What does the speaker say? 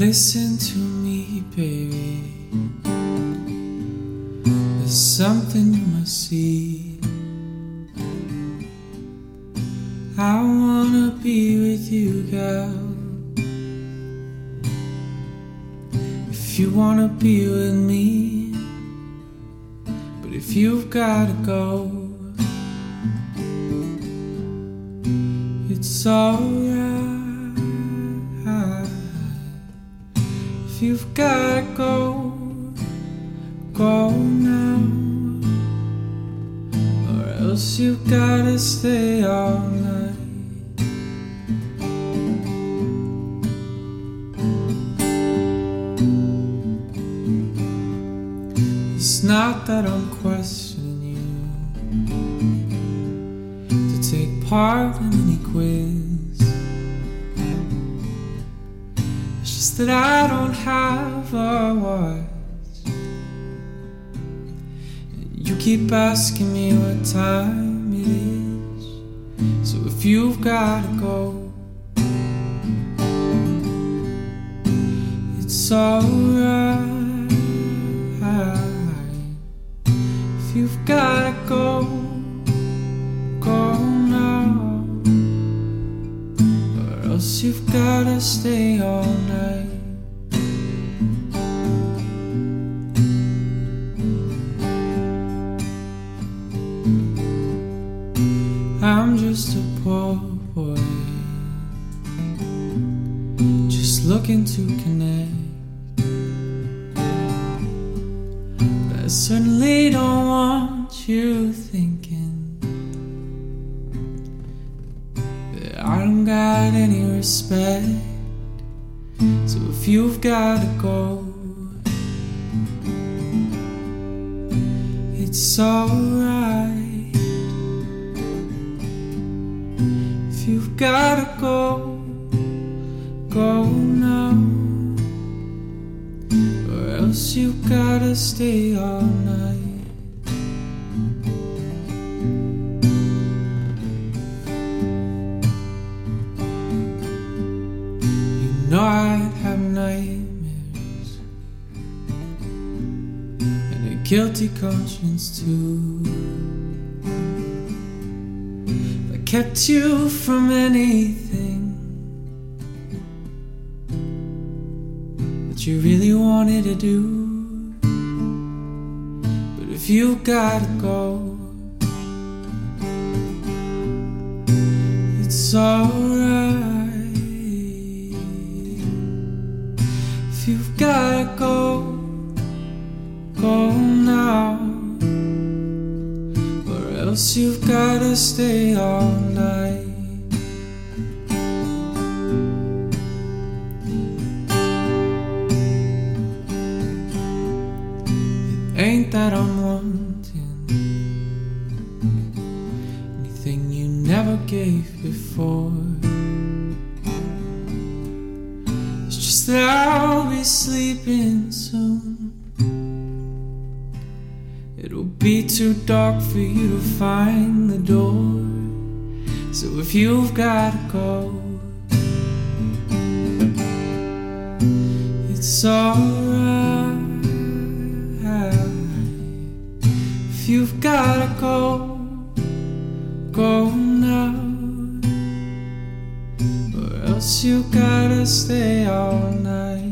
Listen to me, baby. There's something you must see. I wanna be with you, girl. If you wanna be with me, but if you've gotta go, it's alright. If you've gotta go, go now. Or else you've gotta stay all night. It's not that I'm questioning you to take part in any quiz. That I don't have a. And you keep asking me what time it is. So if you've gotta go, it's alright. If you've gotta go, go now. Or else you've gotta stay all night. I'm just a poor boy, just looking to connect. But I certainly don't want you thinking that I don't got any respect. So if you've gotta go, it's alright. If you've gotta go, go now. Or else you've gotta stay all night. You know I'd guilty conscience too. That kept you from anything that you really wanted to do. But if you gotta go, it's alright. If you've gotta go, go else you've gotta stay all night. It ain't that I'm wanting anything you never gave before. It's just that I'll be be too dark for you to find the door. So if you've gotta go, it's alright. If you've gotta go, go now. Or else you gotta stay all night.